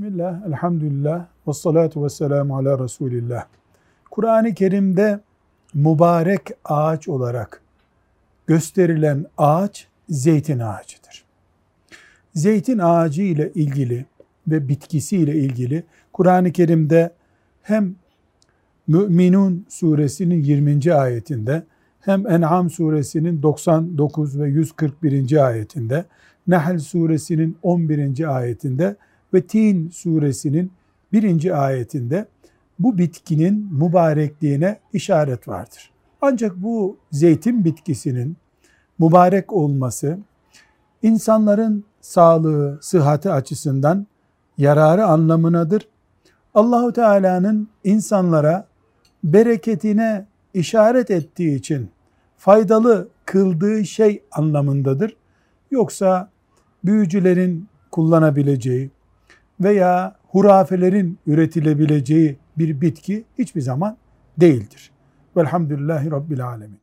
Bismillah, elhamdülillah, ve salatu ve selamu ala Resulillah. Kur'an-ı Kerim'de mübarek ağaç olarak gösterilen ağaç zeytin ağacıdır. Zeytin ağacı ile ilgili ve bitkisi ile ilgili Kur'an-ı Kerim'de hem Müminun suresinin 20. ayetinde hem En'am suresinin 99 ve 141. ayetinde, Nahl suresinin 11. ayetinde ve Tin suresinin 1. ayetinde bu bitkinin mübarekliğine işaret vardır. Ancak bu zeytin bitkisinin mübarek olması insanların sağlığı, sıhhati açısından yararı anlamınadır. Allahu Teala'nın insanlara bereketine işaret ettiği için faydalı kıldığı şey anlamındadır. Yoksa büyücülerin kullanabileceği veya hurafelerin üretilebileceği bir bitki hiçbir zaman değildir. Velhamdülillahi Rabbil Alemin.